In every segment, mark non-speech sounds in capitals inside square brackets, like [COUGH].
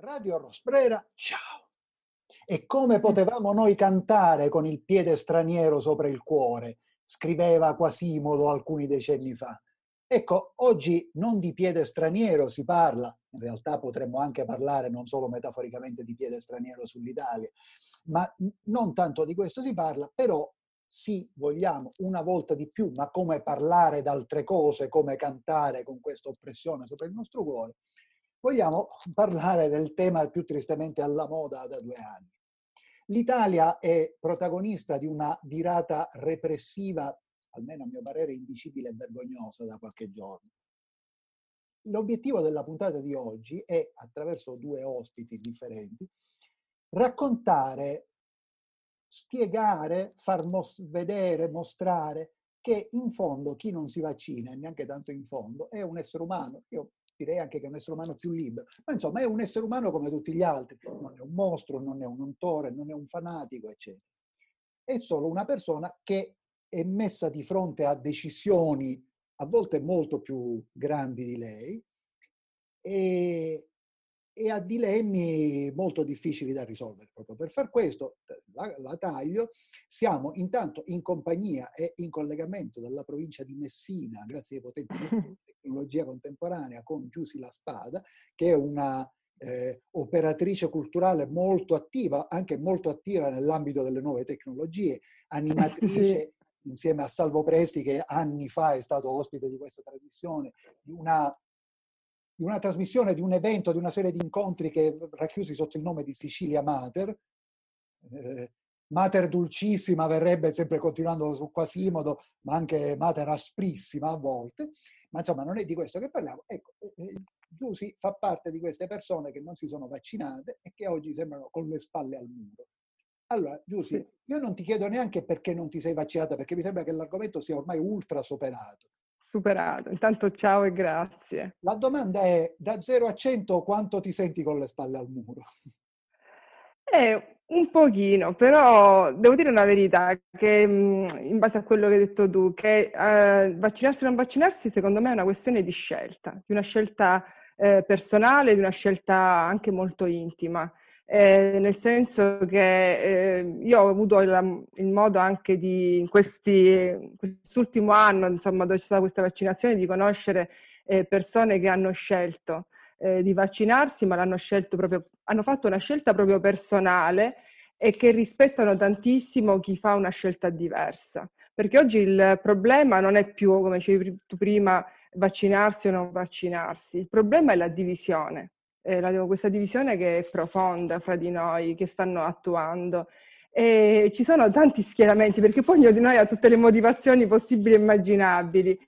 Radio Rosbrera, ciao! E come potevamo noi cantare con il piede straniero sopra il cuore? Scriveva Quasimodo alcuni decenni fa. Ecco, oggi non di piede straniero si parla, in realtà potremmo anche parlare non solo metaforicamente di piede straniero sull'Italia, ma non tanto di questo si parla, però sì, vogliamo una volta di più, ma come parlare d'altre cose, come cantare con questa oppressione sopra il nostro cuore, vogliamo [LAUGHS] parlare del tema più tristemente alla moda da due anni. L'Italia è protagonista di una virata repressiva, almeno a mio parere indicibile e vergognosa da qualche giorno. L'obiettivo della puntata di oggi è, attraverso due ospiti differenti, raccontare, spiegare, far mos- vedere, mostrare che in fondo chi non si vaccina, neanche tanto in fondo, è un essere umano. Io direi anche che è un essere umano più libero, ma insomma è un essere umano come tutti gli altri, non è un mostro, non è un untore, non è un fanatico, eccetera. È solo una persona che è messa di fronte a decisioni a volte molto più grandi di lei e, e a dilemmi molto difficili da risolvere. Proprio per far questo, la, la, taglio, siamo intanto in compagnia e in collegamento dalla provincia di Messina, grazie ai potenti [LAUGHS] tecnologia contemporanea con Giusy La Spada, che è una eh, operatrice culturale molto attiva, anche molto attiva nell'ambito delle nuove tecnologie, animatrice [LAUGHS] insieme a Salvo Presti che anni fa è stato ospite di questa trasmissione, di una, di una trasmissione, di un evento, di una serie di incontri che racchiusi sotto il nome di Sicilia Mater, eh, Mater dolcissima verrebbe sempre continuando su Quasimodo, ma anche Mater asprissima a volte ma insomma non è di questo che parliamo. Ecco, eh, eh, Giusy fa parte di queste persone che non si sono vaccinate e che oggi sembrano con le spalle al muro. Allora, Giusy, sì. io non ti chiedo neanche perché non ti sei vaccinata, perché mi sembra che l'argomento sia ormai ultra superato. Superato. Intanto ciao e grazie. La domanda è, da 0 a 100 quanto ti senti con le spalle al muro? Eh, un pochino, però devo dire una verità, che mm, in base a quello che hai detto tu, che eh, vaccinarsi o non vaccinarsi secondo me è una questione di scelta, di una scelta eh, personale, di una scelta anche molto intima. Eh, nel senso che eh, io ho avuto il, il modo anche di, in questi, quest'ultimo anno, insomma, dove c'è stata questa vaccinazione, di conoscere eh, persone che hanno scelto eh, di vaccinarsi, ma l'hanno scelto proprio, hanno fatto una scelta proprio personale e che rispettano tantissimo chi fa una scelta diversa. Perché oggi il problema non è più, come dicevi tu prima, vaccinarsi o non vaccinarsi, il problema è la divisione, eh, la, questa divisione che è profonda fra di noi, che stanno attuando. E ci sono tanti schieramenti, perché poi ognuno di noi ha tutte le motivazioni possibili e immaginabili.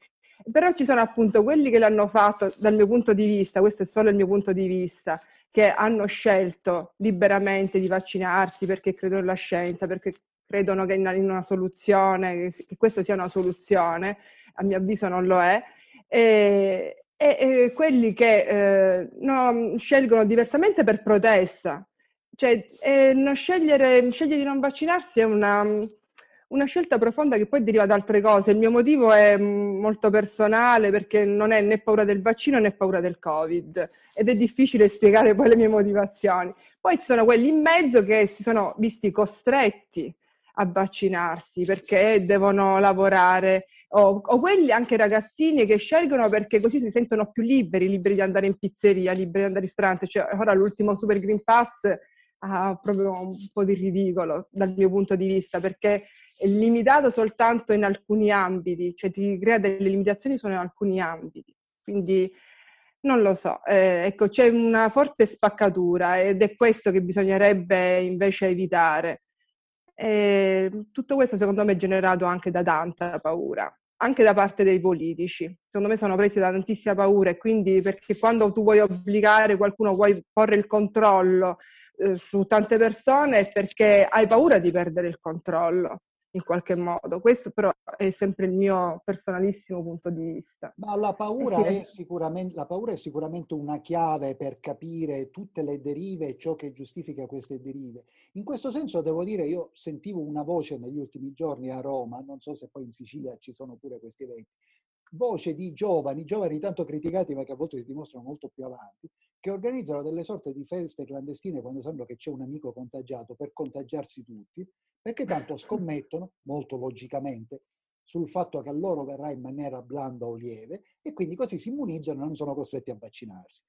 Però ci sono appunto quelli che l'hanno fatto dal mio punto di vista, questo è solo il mio punto di vista, che hanno scelto liberamente di vaccinarsi perché credono nella scienza, perché credono che in una soluzione, che questo sia una soluzione, a mio avviso non lo è, e, e, e quelli che eh, no, scelgono diversamente per protesta. Cioè, eh, scegliere, scegliere di non vaccinarsi è una una scelta profonda che poi deriva da altre cose. Il mio motivo è mm, molto personale perché non è né paura del vaccino né paura del Covid ed è difficile spiegare poi le mie motivazioni. Poi ci sono quelli in mezzo che si sono visti costretti a vaccinarsi perché devono lavorare o, o quelli anche ragazzini che scelgono perché così si sentono più liberi, liberi di andare in pizzeria, liberi di andare al ristorante. Cioè, ora l'ultimo Super Green Pass ha proprio un po' di ridicolo dal mio punto di vista perché è limitato soltanto in alcuni ambiti, cioè ti crea delle limitazioni solo in alcuni ambiti. Quindi non lo so, eh, ecco, c'è una forte spaccatura ed è questo che bisognerebbe invece evitare. E tutto questo secondo me è generato anche da tanta paura, anche da parte dei politici. Secondo me sono presi da tantissima paura e quindi perché quando tu vuoi obbligare qualcuno, vuoi porre il controllo eh, su tante persone è perché hai paura di perdere il controllo in qualche modo. Questo però è sempre il mio personalissimo punto di vista. Ma la paura, eh sì. è, sicuramente, la paura è sicuramente una chiave per capire tutte le derive e ciò che giustifica queste derive. In questo senso devo dire, io sentivo una voce negli ultimi giorni a Roma, non so se poi in Sicilia ci sono pure questi eventi, voce di giovani, giovani tanto criticati ma che a volte si dimostrano molto più avanti, che organizzano delle sorte di feste clandestine quando sanno che c'è un amico contagiato per contagiarsi tutti, perché tanto scommettono, molto logicamente, sul fatto che a loro verrà in maniera blanda o lieve e quindi così si immunizzano e non sono costretti a vaccinarsi.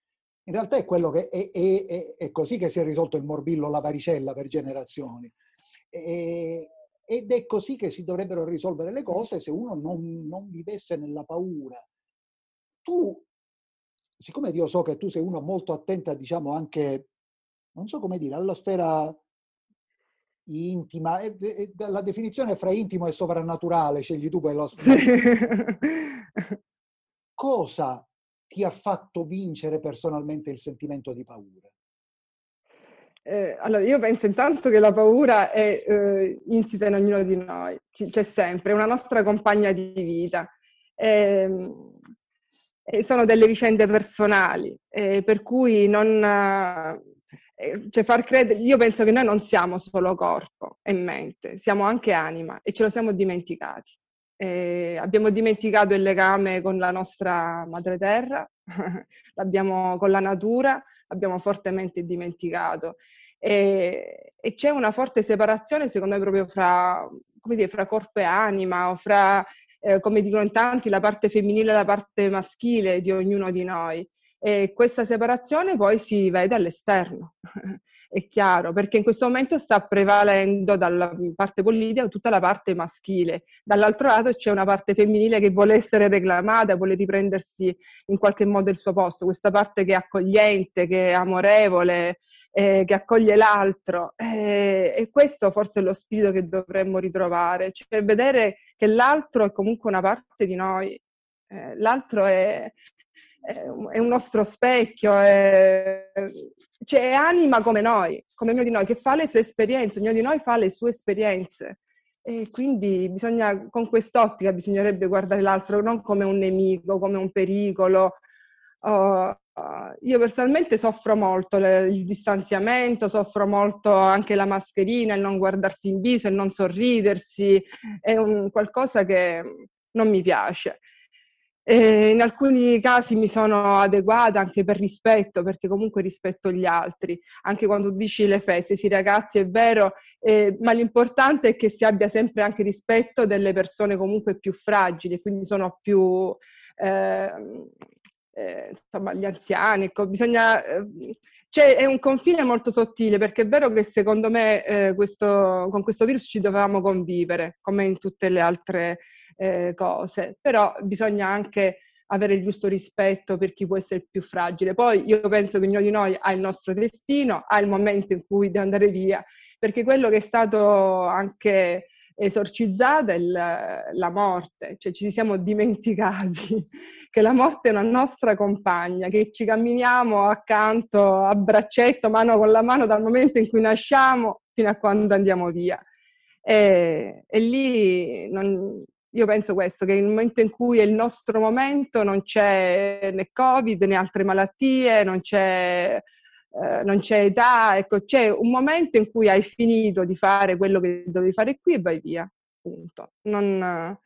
In realtà è, che, è, è, è così che si è risolto il morbillo, la varicella per generazioni. E, ed è così che si dovrebbero risolvere le cose se uno non, non vivesse nella paura. Tu, siccome io so che tu sei uno molto attenta, diciamo anche, non so come dire, alla sfera intima, la definizione fra intimo e sovrannaturale, scegli tu quello. Sì. [LAUGHS] Cosa ti ha fatto vincere personalmente il sentimento di paura? Eh, allora, io penso intanto che la paura è eh, insita in ognuno di noi, C- c'è sempre, è una nostra compagna di vita. Eh, sono delle vicende personali, eh, per cui non, eh, cioè far credere, io penso che noi non siamo solo corpo e mente, siamo anche anima e ce lo siamo dimenticati. Eh, abbiamo dimenticato il legame con la nostra madre terra, [LAUGHS] l'abbiamo con la natura, abbiamo fortemente dimenticato. E, e, c'è una forte separazione, secondo me, proprio fra, dire, fra corpo e anima, o fra, eh, come dicono tanti, la parte femminile e la parte maschile di ognuno di noi. E questa separazione poi si vede all'esterno, [LAUGHS] è chiaro, perché in questo momento sta prevalendo dalla parte politica tutta la parte maschile, dall'altro lato c'è una parte femminile che vuole essere reclamata, vuole riprendersi in qualche modo il suo posto, questa parte che è accogliente, che è amorevole, eh, che accoglie l'altro. Eh, e questo forse è lo spirito che dovremmo ritrovare, cioè vedere che l'altro è comunque una parte di noi, eh, l'altro è, è un nostro specchio, è, cioè è anima come noi, come ognuno di noi, che fa le sue esperienze, ognuno di noi fa le sue esperienze. E quindi bisogna, con quest'ottica bisognerebbe guardare l'altro non come un nemico, come un pericolo. Uh, io personalmente soffro molto le, il distanziamento, soffro molto anche la mascherina, il non guardarsi in viso, il non sorridersi, è un qualcosa che non mi piace. E in alcuni casi mi sono adeguata anche per rispetto, perché comunque rispetto gli altri. Anche quando dici le feste, sì ragazzi, è vero, eh, ma l'importante è che si abbia sempre anche rispetto delle persone comunque più fragili, quindi sono più... Eh, eh, insomma, gli anziani, ecco, bisogna... Eh, cioè, è un confine molto sottile perché è vero che secondo me eh, questo, con questo virus ci dovevamo convivere, come in tutte le altre eh, cose, però bisogna anche avere il giusto rispetto per chi può essere più fragile. Poi io penso che ognuno di noi ha il nostro destino, ha il momento in cui deve andare via, perché quello che è stato anche esorcizzata il, la morte, cioè ci siamo dimenticati [LAUGHS] che la morte è una nostra compagna, che ci camminiamo accanto a braccetto, mano con la mano dal momento in cui nasciamo fino a quando andiamo via. E, e lì non, io penso questo, che nel momento in cui è il nostro momento non c'è né Covid né altre malattie, non c'è, eh, non c'è età, ecco, c'è un momento in cui hai finito di fare quello che dovevi fare qui e vai via, punto. Non,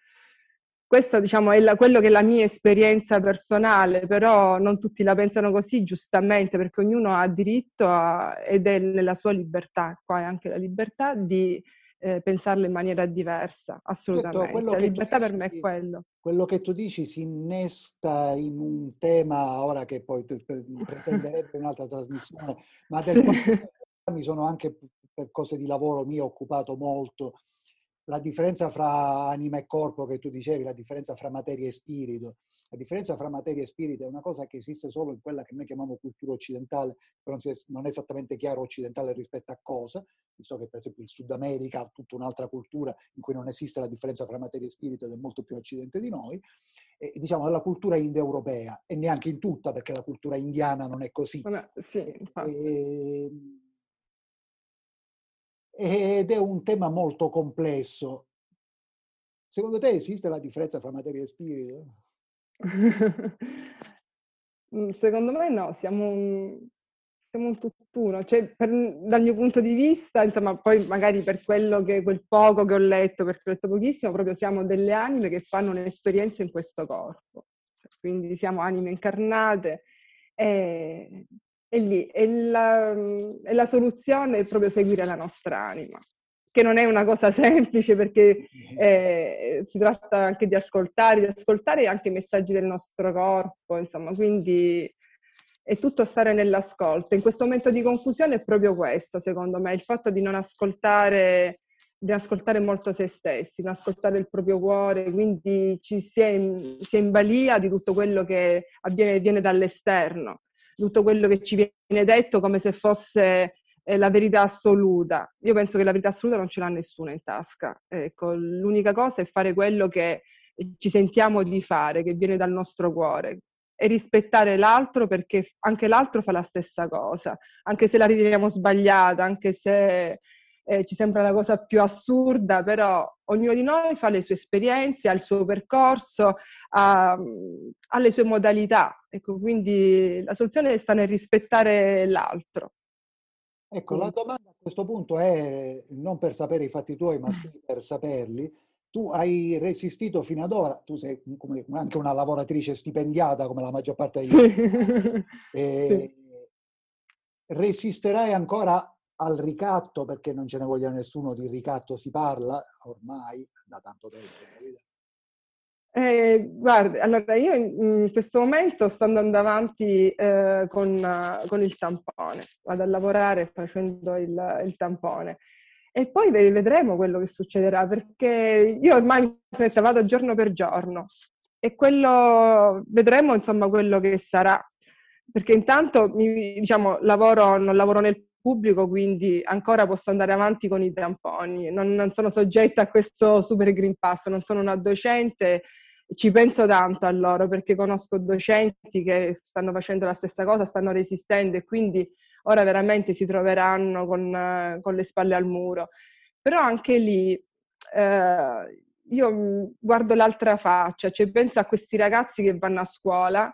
questo diciamo, è la, quello che è la mia esperienza personale, però non tutti la pensano così, giustamente, perché ognuno ha diritto a, ed è nella sua libertà, qua è anche la libertà di eh, pensarlo in maniera diversa, certo, assolutamente. Certo, la libertà per me è quello. Quello che tu dici si innesta in un tema, ora che poi [LAUGHS] pretenderebbe un'altra trasmissione, ma del quale [LAUGHS] mi sono anche per cose di lavoro mio occupato molto, la differenza fra anima e corpo che tu dicevi, la differenza fra materia e spirito. La differenza fra materia e spirito è una cosa che esiste solo in quella che noi chiamiamo cultura occidentale, però non è esattamente chiaro occidentale rispetto a cosa, visto che per esempio il Sud America ha tutta un'altra cultura in cui non esiste la differenza fra materia e spirito ed è molto più occidente di noi, e, diciamo nella cultura indoeuropea e neanche in tutta perché la cultura indiana non è così. Ma, sì, e, ed è un tema molto complesso. Secondo te esiste la differenza fra materia e spirito? Mhmm, secondo me no, siamo un siamo un tutt'uno. Cioè, per, dal mio punto di vista, insomma, poi magari per quello che, quel poco che ho letto, perché ho letto pochissimo, proprio siamo delle anime che fanno un'esperienza in questo corpo. Quindi siamo anime incarnate e, e lì, e la, e la soluzione è proprio seguire la nostra anima che non è una cosa semplice perché eh, si tratta anche di ascoltare, di ascoltare anche i messaggi del nostro corpo, insomma, quindi è tutto stare nell'ascolto. In questo momento di confusione è proprio questo, secondo me, il fatto di non ascoltare, di ascoltare molto se stessi, non ascoltare il proprio cuore, quindi ci si è in, si è in balia di tutto quello che avviene, viene dall'esterno, tutto quello che ci viene detto come se fosse eh, la verità assoluta. Io penso che la verità assoluta non ce l'ha nessuno in tasca. Ecco, l'unica cosa è fare quello che ci sentiamo di fare, che viene dal nostro cuore e rispettare l'altro perché anche l'altro fa la stessa cosa, anche se la riteniamo sbagliata, anche se eh, ci sembra la cosa più assurda, però ognuno di noi fa le sue esperienze, ha il suo percorso, ha, ha le sue modalità. Ecco, quindi la soluzione sta nel rispettare l'altro. Ecco, la domanda a questo punto è non per sapere i fatti tuoi, ma sì [CLEARS THROAT] per saperli tu hai resistito fino ad ora, tu sei come, anche una lavoratrice stipendiata come la maggior parte degli sì. e [LAUGHS] sì. Resisterai ancora al ricatto, perché non ce ne voglia nessuno di ricatto, si parla ormai da tanto tempo. Eh, guarda, allora io in, questo momento sto andando avanti eh, con, con, il tampone, vado a lavorare facendo il, il tampone. E poi vedremo quello che succederà, perché io ormai vado giorno per giorno. E quello vedremo insomma quello che sarà. Perché intanto mi, diciamo, lavoro, non lavoro nel pubblico, quindi ancora posso andare avanti con i tamponi. Non, non sono soggetta a questo super green pass, non sono una docente, ci penso tanto a loro perché conosco docenti che stanno facendo la stessa cosa, stanno resistendo e quindi ora veramente si troveranno con, con le spalle al muro. Però anche lì eh, io guardo l'altra faccia, cioè penso a questi ragazzi che vanno a scuola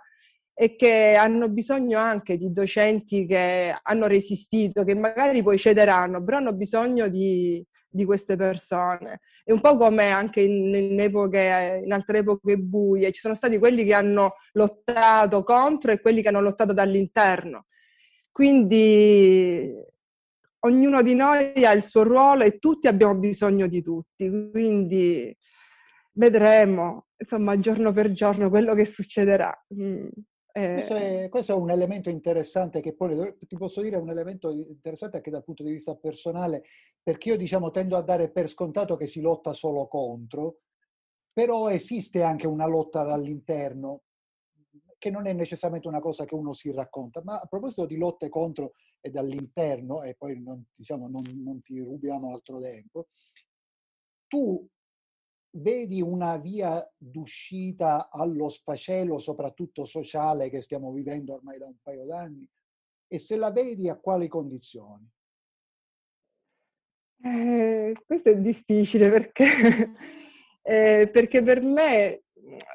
e che hanno bisogno anche di docenti che hanno resistito, che magari poi cederanno, però hanno bisogno di, di queste persone. È un po' come anche in, in, epoche, in altre epoche buie, ci sono stati quelli che hanno lottato contro e quelli che hanno lottato dall'interno. Quindi ognuno di noi ha il suo ruolo e tutti abbiamo bisogno di tutti, quindi vedremo, insomma, giorno per giorno quello che succederà. Mm, eh. Questo, è, questo, è, un elemento interessante che poi ti posso dire è un elemento interessante anche dal punto di vista personale, perché io diciamo tendo a dare per scontato che si lotta solo contro, però esiste anche una lotta dall'interno che non è necessariamente una cosa che uno si racconta. Ma a proposito di lotte contro e dall'interno, e poi non, diciamo, non, non ti rubiamo altro tempo, tu vedi una via d'uscita allo sfacelo, soprattutto sociale, che stiamo vivendo ormai da un paio d'anni? E se la vedi, a quali condizioni? Eh, questo è difficile perché, [LAUGHS] eh, perché per me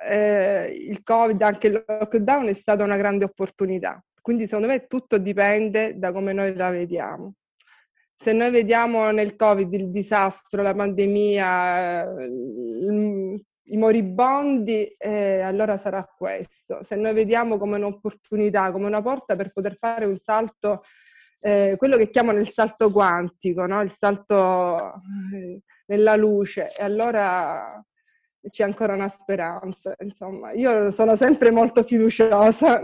eh, il Covid, anche il lockdown è stata una grande opportunità. Quindi secondo me tutto dipende da come noi la vediamo. Se noi vediamo nel Covid il disastro, la pandemia, il, i moribondi, eh, allora sarà questo. Se noi vediamo come un'opportunità, come una porta per poter fare un salto, eh, quello che chiamano il salto quantico, no? il salto eh, nella luce, e allora c'è ancora una speranza. Insomma, io sono sempre molto fiduciosa,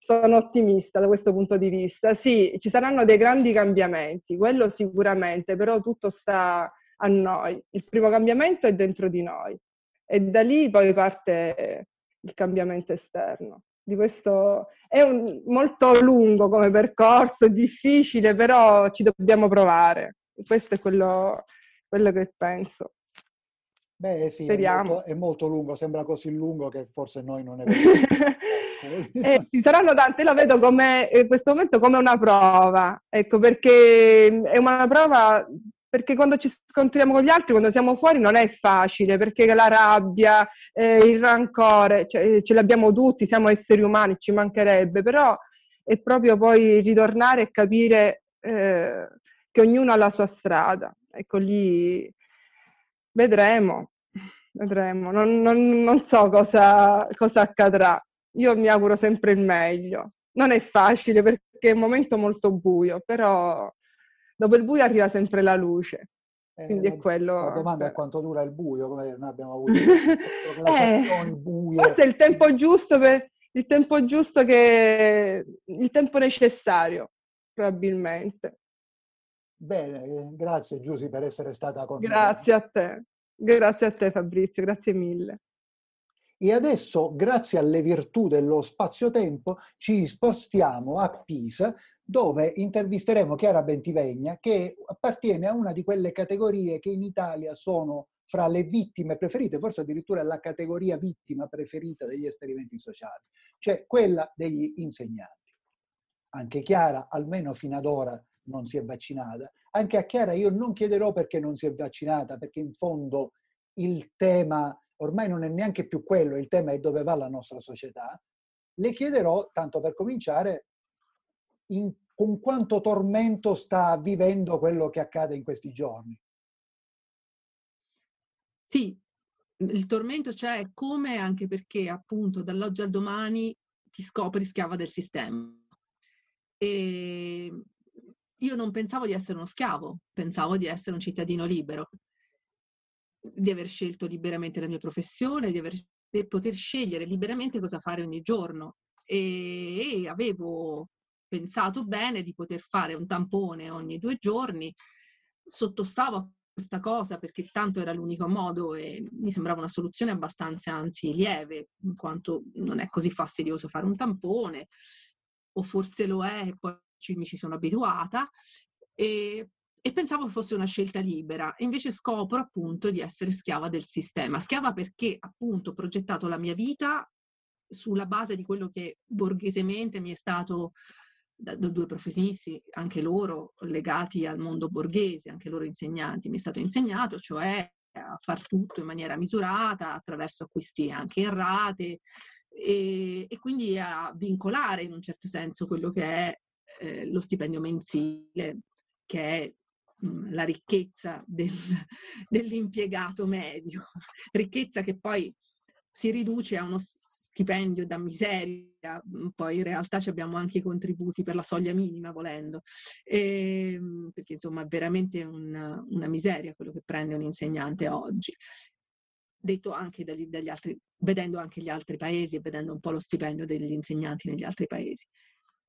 sono ottimista da questo punto di vista. Sì, ci saranno dei grandi cambiamenti, quello sicuramente, però tutto sta a noi. Il primo cambiamento è dentro di noi e da lì poi parte il cambiamento esterno. Di questo è un, molto lungo come percorso, difficile, però ci dobbiamo provare. Questo è quello, quello che penso. Beh sì, è molto, è molto, lungo, sembra così lungo che forse noi non è [LAUGHS] eh, ci saranno tante, lo vedo come, in questo momento come una prova, ecco perché è una prova perché quando ci scontriamo con gli altri, quando siamo fuori non è facile, perché la rabbia, eh, il rancore, cioè, ce l'abbiamo tutti, siamo esseri umani, ci mancherebbe, però e proprio poi ritornare e capire eh, che ognuno ha la sua strada. Ecco lì vedremo, vedremo, non, non, non so cosa, cosa accadrà. Io mi auguro sempre il meglio. Non è facile perché è un momento molto buio, però dopo il buio arriva sempre la luce. Eh, Quindi la, è quello. La domanda è quanto dura il buio, come noi abbiamo avuto [LAUGHS] eh, buie. Forse è il tempo giusto per il tempo giusto che il tempo necessario, probabilmente. Bene, grazie Giusy per essere stata con grazie noi. Grazie a te, grazie a te Fabrizio, grazie mille. E adesso, grazie alle virtù dello spazio-tempo, ci spostiamo a Pisa, dove intervisteremo Chiara Bentivegna, che appartiene a una di quelle categorie che in Italia sono fra le vittime preferite, forse addirittura la categoria vittima preferita degli esperimenti sociali, cioè quella degli insegnanti. Anche Chiara, almeno fino ad ora, non si è vaccinata. Anche a Chiara io non chiederò perché non si è vaccinata, perché in fondo il tema ormai non è neanche più quello, il tema è dove va la nostra società, le chiederò, tanto per cominciare, in, con quanto tormento sta vivendo quello che accade in questi giorni. Sì, il tormento c'è come anche perché appunto dall'oggi al domani ti scopri schiava del sistema. E io non pensavo di essere uno schiavo, pensavo di essere un cittadino libero. Di aver scelto liberamente la mia professione, di, aver, di poter scegliere liberamente cosa fare ogni giorno. E, e avevo pensato bene di poter fare un tampone ogni due giorni, sottostavo a questa cosa perché tanto era l'unico modo e mi sembrava una soluzione abbastanza anzi lieve, in quanto non è così fastidioso fare un tampone, o forse lo è e poi mi ci sono abituata. E e pensavo fosse una scelta libera, invece scopro appunto di essere schiava del sistema. Schiava perché appunto ho progettato la mia vita sulla base di quello che borghesemente mi è stato da, da, due professionisti, anche loro legati al mondo borghese, anche loro insegnanti, mi è stato insegnato, cioè a far tutto in maniera misurata, attraverso acquisti anche in rate e, e quindi a vincolare in un certo senso quello che è eh, lo stipendio mensile, che è Mhmm, la ricchezza del, [LAUGHS] dell'impiegato medio, [LAUGHS] ricchezza che poi si riduce a uno stipendio da miseria, mhmm, poi in realtà abbiamo anche i contributi per la soglia minima volendo, e, ehm, perché insomma è veramente una, una miseria quello che prende un insegnante oggi. Detto anche dagli, dagli altri, vedendo anche gli altri paesi e vedendo un po' lo stipendio degli insegnanti negli altri paesi.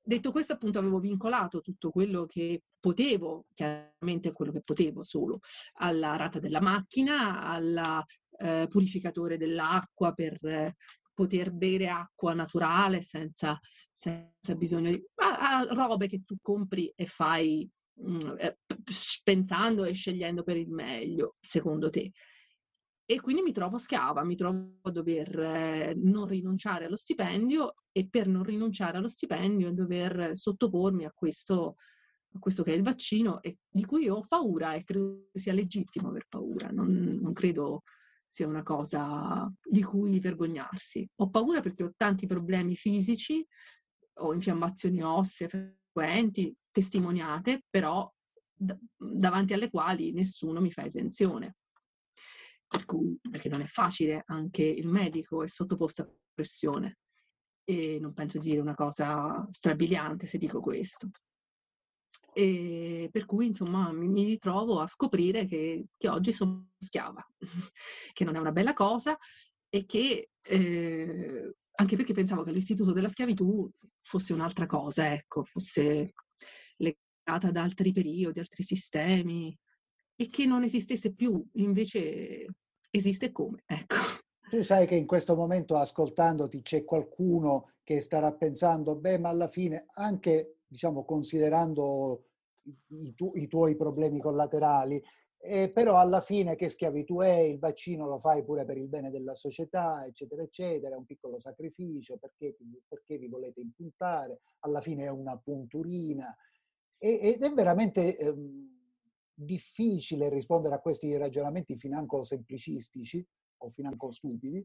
Detto questo, appunto, avevo vincolato tutto quello che potevo, chiaramente quello che potevo solo, alla rata della macchina, al eh, purificatore dell'acqua per eh, poter bere acqua naturale senza, senza bisogno di... A, a robe che tu compri e fai mh, mm, eh, pensando e scegliendo per il meglio, secondo te. E quindi mi trovo schiava, mi trovo a dover non rinunciare allo stipendio e per non rinunciare allo stipendio dover sottopormi a questo, a questo che è il vaccino e di cui ho paura e credo sia legittimo aver paura, non, non credo sia una cosa di cui vergognarsi. Ho paura perché ho tanti problemi fisici, ho infiammazioni ossee frequenti, testimoniate, però d- davanti alle quali nessuno mi fa esenzione cui, perché non è facile, anche il medico è sottoposto a pressione e non penso di dire una cosa strabiliante se dico questo. E per cui insomma mi, mi ritrovo a scoprire che, che, oggi sono schiava, [LAUGHS] che non è una bella cosa e che eh, anche perché pensavo che l'istituto della schiavitù fosse un'altra cosa, ecco, fosse legata ad altri periodi, altri sistemi e che non esistesse più, invece esiste come, ecco. Tu sai che in questo momento ascoltandoti c'è qualcuno che starà pensando, beh, ma alla fine, anche diciamo considerando i, tu, i tuoi problemi collaterali, eh, però alla fine che schiavitù è, il vaccino lo fai pure per il bene della società, eccetera, eccetera, è un piccolo sacrificio, perché, perché vi volete impuntare, alla fine è una punturina. E, ed è veramente... Ehm, difficile rispondere a questi ragionamenti financo semplicistici o financo stupidi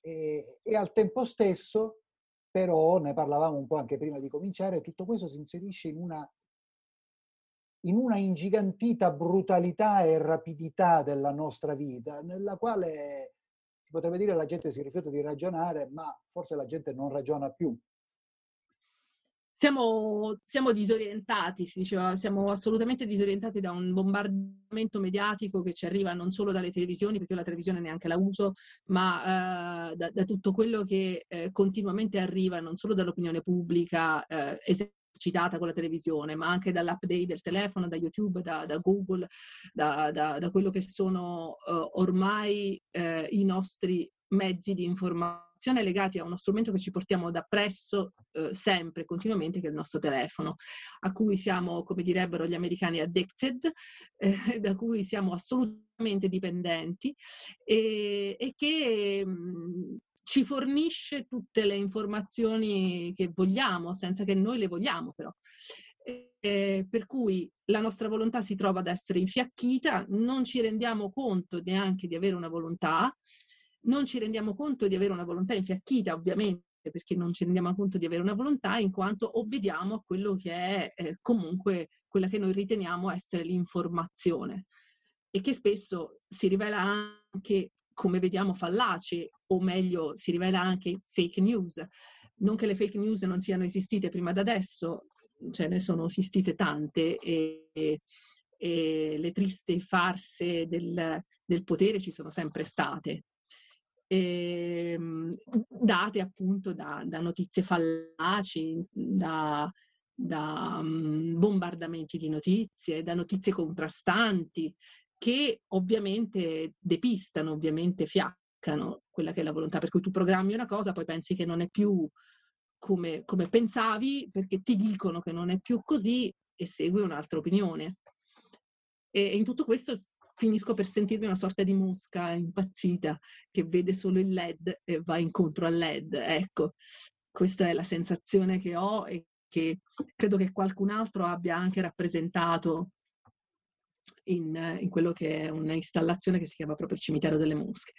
e, e al tempo stesso però ne parlavamo un po' anche prima di cominciare, tutto questo si inserisce in una, in una ingigantita brutalità e rapidità della nostra vita, nella quale si potrebbe dire la gente si rifiuta di ragionare, ma forse la gente non ragiona più siamo, siamo, disorientati, si diceva, siamo assolutamente disorientati da un bombardamento mediatico che ci arriva non solo dalle televisioni, perché io la televisione neanche la uso, ma eh, da, da, tutto quello che eh, continuamente arriva, non solo dall'opinione pubblica eh, esercitata con la televisione, ma anche dall'update del telefono, da YouTube, da, da Google, da, da, quello che sono eh, ormai eh, i nostri mezzi di informazione legati a uno strumento che ci portiamo da presso eh, sempre, continuamente, che è il nostro telefono, a cui siamo, come direbbero gli americani, addicted, [LAUGHS] eh, da cui siamo assolutamente dipendenti e, e che mh, mm, ci fornisce tutte le informazioni che vogliamo, senza che noi le vogliamo però. Eh, per cui la nostra volontà si trova ad essere infiacchita, non ci rendiamo conto neanche di avere una volontà, non ci rendiamo conto di avere una volontà infiacchita, ovviamente, perché non ci rendiamo conto di avere una volontà in quanto obbediamo a quello che è eh, comunque quella che noi riteniamo essere l'informazione e che spesso si rivela anche, come vediamo, fallace o meglio si rivela anche fake news. Non che le fake news non siano esistite prima d'adesso, ce ne sono esistite tante e, e le tristi farse del, del potere ci sono sempre state eh, date appunto da, da, notizie fallaci, da, da um, bombardamenti di notizie, da notizie contrastanti, che ovviamente depistano, ovviamente fiaccano quella che è la volontà. Per cui tu programmi una cosa, poi pensi che non è più come, come pensavi, perché ti dicono che non è più così e segui un'altra opinione. E in tutto questo finisco per sentirmi una sorta di mosca impazzita che vede solo il LED e va incontro al LED. Ecco, questa è la sensazione che ho e che credo che qualcun altro abbia anche rappresentato in, in quello che è un'installazione che si chiama proprio il cimitero delle mosche.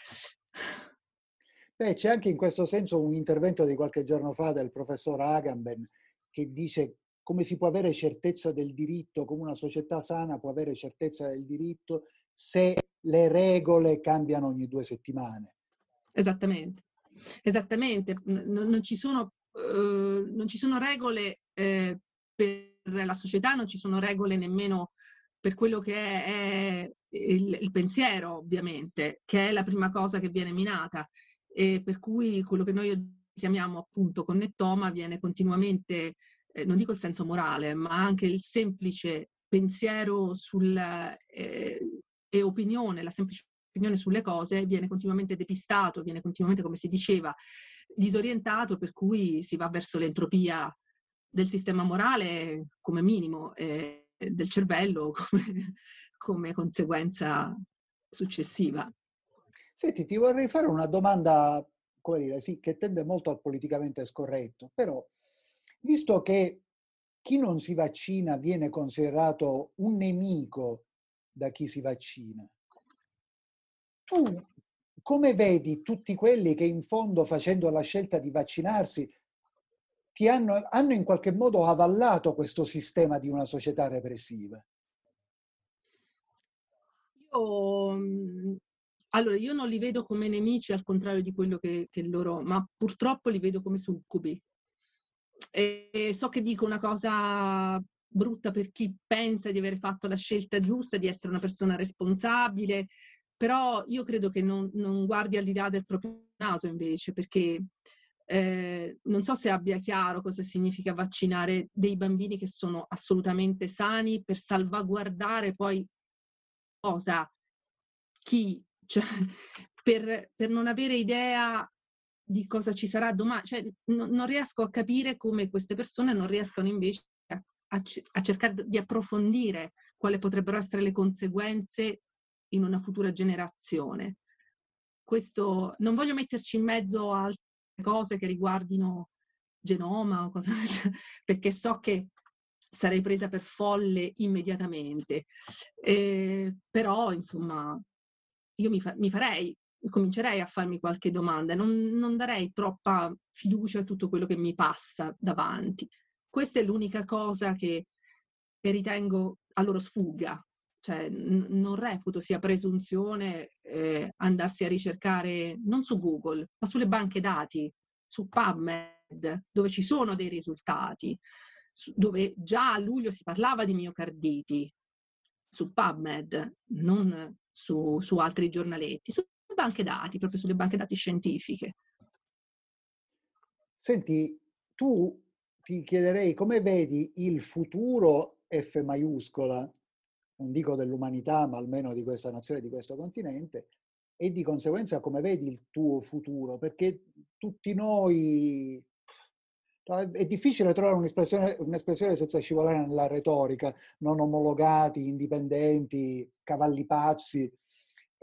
Beh, c'è anche in questo senso un intervento di qualche giorno fa del professor Agamben che dice come si può avere certezza del diritto, come una società sana può avere certezza del diritto se le regole cambiano ogni due settimane. Esattamente, esattamente. Non, non, ci, sono, uh, non ci, sono, regole eh, per la società, non ci sono regole nemmeno per quello che è, è il, il, pensiero, ovviamente, che è la prima cosa che viene minata. E per cui quello che noi chiamiamo appunto connettoma viene continuamente, eh, non dico il senso morale, ma anche il semplice pensiero sul, eh, e opinione, la semplice opinione sulle cose viene continuamente depistato, viene continuamente, come si diceva, disorientato, per cui si va verso l'entropia del sistema morale come minimo e del cervello [LAUGHS] come, come conseguenza successiva. Senti, ti vorrei fare una domanda, come dire, sì, che tende molto al politicamente scorretto, però visto che chi non si vaccina viene considerato un nemico da chi si vaccina. Tu come vedi tutti quelli che in fondo facendo la scelta di vaccinarsi ti hanno, hanno in qualche modo avallato questo sistema di una società repressiva? Io, mhmm, allora, io non li vedo come nemici al contrario di quello che, che loro, ma purtroppo li vedo come succubi. E so che dico una cosa brutta per chi pensa di aver fatto la scelta giusta, di essere una persona responsabile, però io credo che non, non guardi al di là del proprio naso invece, perché eh, non so se abbia chiaro cosa significa vaccinare dei bambini che sono assolutamente sani per salvaguardare poi cosa, chi, cioè, per, per non avere idea di cosa ci sarà domani. Cioè, no, non riesco a capire come queste persone non riescano invece a, a cercare di approfondire quali potrebbero essere le conseguenze in una futura generazione. Questo non voglio metterci in mezzo a altre cose che riguardino genoma o cosa [LAUGHS] perché so che sarei presa per folle immediatamente. Eh, però, insomma, io mi, fa, mi farei comincerei a farmi qualche domanda, non, non darei troppa fiducia a tutto quello che mi passa davanti. Questa è l'unica cosa che, che ritengo a loro sfugga, cioè n- non reputo sia presunzione eh, andarsi a ricercare non su Google, ma sulle banche dati, su PubMed, dove ci sono dei risultati, su- dove già a luglio si parlava di miocarditi, su PubMed, non su, su altri giornaletti, su banche dati, proprio sulle banche dati scientifiche. Senti, tu ti chiederei come vedi il futuro F maiuscola, non dico dell'umanità, ma almeno di questa nazione, di questo continente, e di conseguenza come vedi il tuo futuro, perché tutti noi è difficile trovare un'espressione, un'espressione, senza scivolare nella retorica, non omologati, indipendenti, cavalli pazzi.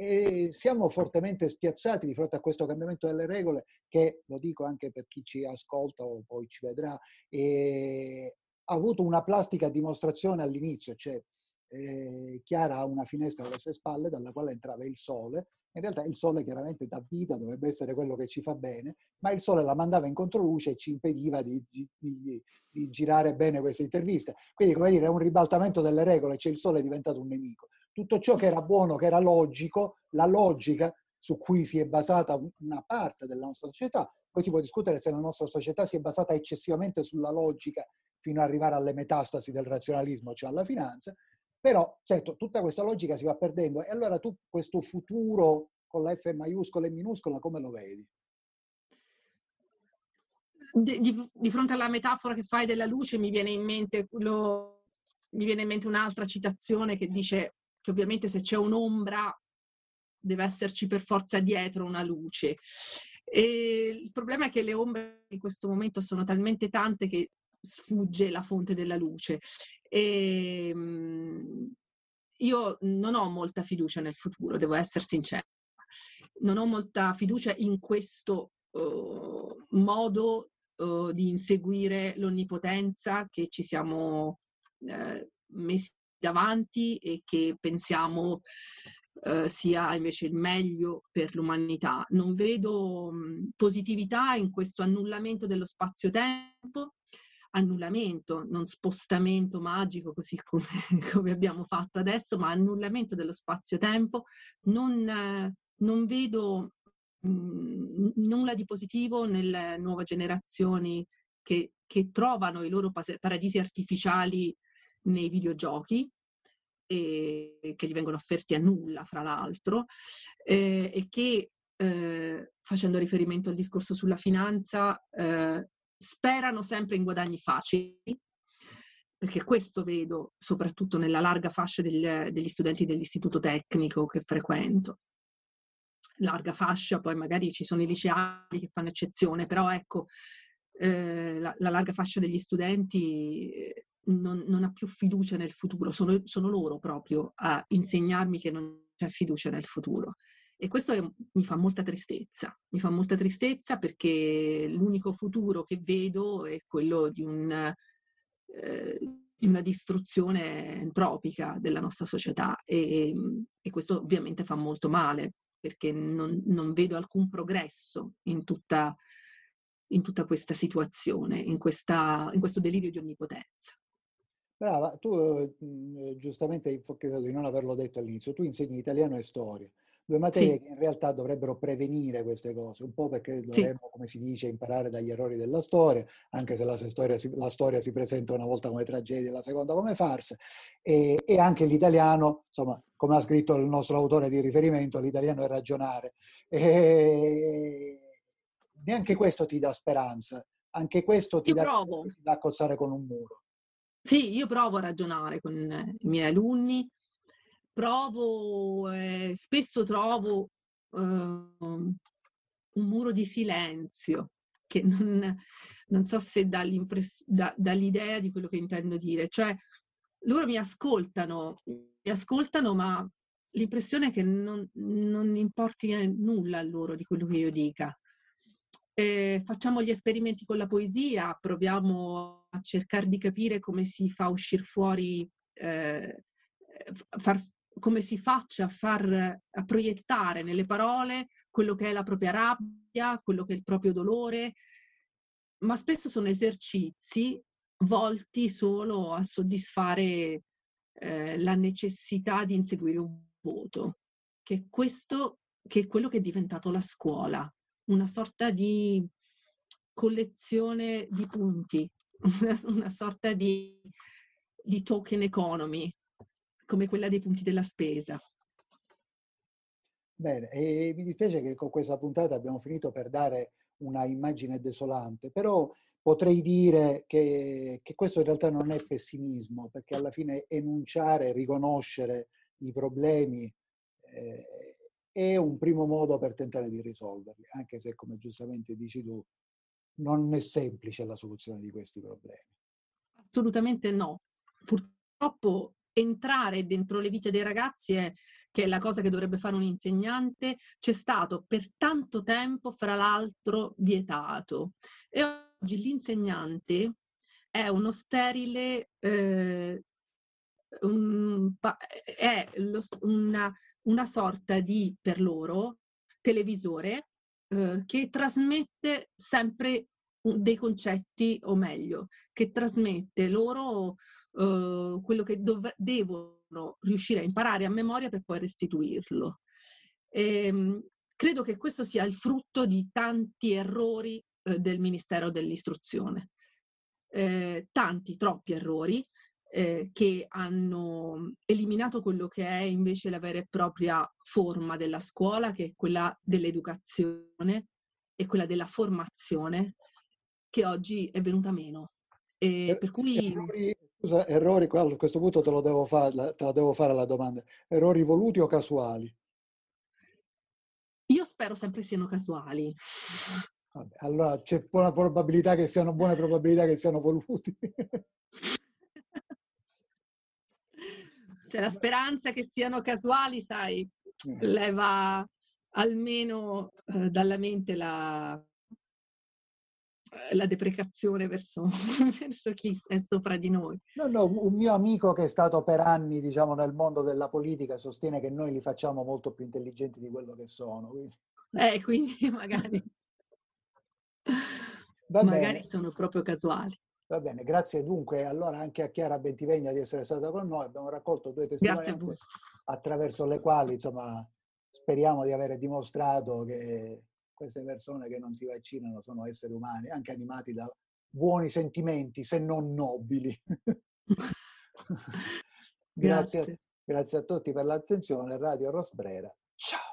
E siamo fortemente spiazzati di fronte a questo cambiamento delle regole che, lo dico anche per chi ci ascolta o poi ci vedrà, eh, ha avuto una plastica dimostrazione all'inizio, cioè eh, Chiara ha una finestra alle sue spalle dalla quale entrava il sole in realtà il sole chiaramente dà vita, dovrebbe essere quello che ci fa bene, ma il sole la mandava in controluce e ci impediva di, di, di, girare bene questa intervista. Quindi, come dire, è un ribaltamento delle regole, cioè il sole è diventato un nemico. Tutto ciò che era buono, che era logico, la logica su cui si è basata una parte della nostra società, poi si può discutere se la nostra società si è basata eccessivamente sulla logica fino ad arrivare alle metastasi del razionalismo, cioè alla finanza, però, certo, tutta questa logica si va perdendo. E allora tu questo futuro con la F maiuscola e minuscola come lo vedi? Di, di, di, fronte alla metafora che fai della luce mi viene in mente quello, mi viene in mente un'altra citazione che dice che ovviamente se c'è un'ombra deve esserci per forza dietro una luce. E il problema è che le ombre in questo momento sono talmente tante che sfugge la fonte della luce. E, ehm, io non ho molta fiducia nel futuro, devo essere sincera. Non ho molta fiducia in questo uh, modo uh, di inseguire l'onnipotenza che ci siamo uh, messi davanti e che pensiamo sia invece il meglio per l'umanità. Non vedo mh, positività in questo annullamento dello spazio-tempo annullamento, non spostamento magico così come, [LAUGHS] come abbiamo fatto adesso, ma annullamento dello spazio-tempo, non, non vedo mh, mhmm, nulla di positivo nelle nuove generazioni che, che trovano i loro paradisi artificiali nei videogiochi, e che gli vengono offerti a nulla, fra l'altro, eh, e che eh, facendo riferimento al discorso sulla finanza, eh, sperano sempre in guadagni facili, perché questo vedo soprattutto nella larga fascia del, degli studenti dell'istituto tecnico che frequento. Larga fascia, poi magari ci sono i liceali che fanno eccezione, però ecco, eh, la, la, larga fascia degli studenti non, non, ha più fiducia nel futuro, sono, sono loro proprio a insegnarmi che non c'è fiducia nel futuro. E questo è, mi fa molta tristezza, mi fa molta tristezza perché l'unico futuro che vedo è quello di, un, eh, una distruzione entropica della nostra società e, e, questo ovviamente fa molto male perché non, non vedo alcun progresso in tutta, in tutta questa situazione, in, questa, in questo delirio di onnipotenza. Brava, tu eh, giustamente credo di non averlo detto all'inizio, tu insegni italiano e storia. Due materie sì. che in realtà dovrebbero prevenire queste cose, un po' perché dovremmo, sì. come si dice, imparare dagli errori della storia, anche se la storia si, la storia si presenta una volta come tragedia, la seconda come farsa, e, e, anche l'italiano, insomma, come ha scritto il nostro autore di riferimento, l'italiano è ragionare. E neanche questo ti dà speranza, anche questo ti dà, ti dà con un muro. Sì, io provo a ragionare con i miei alunni, provo, eh, spesso trovo eh, un muro di silenzio che non, non so se dà, da, dall'idea di quello che intendo dire. Cioè, loro mi ascoltano, mi ascoltano, ma l'impressione è che non, non importi nulla a loro di quello che io dica. Eh, facciamo gli esperimenti con la poesia, proviamo a cercare di capire come si fa uscire fuori, eh, far come si faccia a far a proiettare nelle parole quello che è la propria rabbia, quello che è il proprio dolore, ma spesso sono esercizi volti solo a soddisfare eh, la necessità di inseguire un voto, che è questo che è quello che è diventato la scuola, una sorta di collezione di punti, una, una sorta di, di token economy, come quella dei punti della spesa. Bene, e mi dispiace che con questa puntata abbiamo finito per dare una immagine desolante, però potrei dire che, che, questo in realtà non è pessimismo, perché alla fine enunciare, riconoscere i problemi eh, è un primo modo per tentare di risolverli, anche se, come giustamente dici tu, non è semplice la soluzione di questi problemi. Assolutamente no. Purtroppo entrare dentro le vite dei ragazzi è che è la cosa che dovrebbe fare un insegnante, c'è stato per tanto tempo, fra l'altro, vietato. E oggi l'insegnante è uno sterile, eh, un, è lo, una, una, sorta di, per loro, televisore eh, che trasmette sempre dei concetti, o meglio, che trasmette loro eh, quello che dov- devono riuscire a imparare a memoria per poi restituirlo. E, ehm, credo che questo sia il frutto di tanti errori eh, del Ministero dell'Istruzione. Eh, tanti, troppi errori eh, che hanno eliminato quello che è invece la vera e propria forma della scuola, che è quella dell'educazione e quella della formazione, che oggi è venuta meno. E per cui... Errori, scusa, errori, a questo punto te, lo devo fare, te la devo fare la domanda. Errori voluti o casuali? Io spero sempre siano casuali. Vabbè, allora c'è buona probabilità che siano buone probabilità che siano voluti. [LAUGHS] C'è la speranza che siano casuali, sai, mm. leva almeno eh, dalla mente la, eh, la deprecazione verso, [LAUGHS] verso, chi è sopra di noi. No, no, un mio amico che è stato per anni, diciamo, nel mondo della politica sostiene che noi li facciamo molto più intelligenti di quello che sono. Quindi. Eh, quindi [LAUGHS] magari... Magari sono proprio casuali. Va bene, grazie dunque allora anche a Chiara Bentivegna di essere stata con noi. Abbiamo raccolto due testimonianze attraverso le quali insomma, speriamo di aver dimostrato che queste persone che non si vaccinano sono esseri umani, anche animati da buoni sentimenti, se non nobili. [LAUGHS] [LAUGHS] grazie. grazie. grazie a tutti per l'attenzione. Radio Rosbrera. Ciao.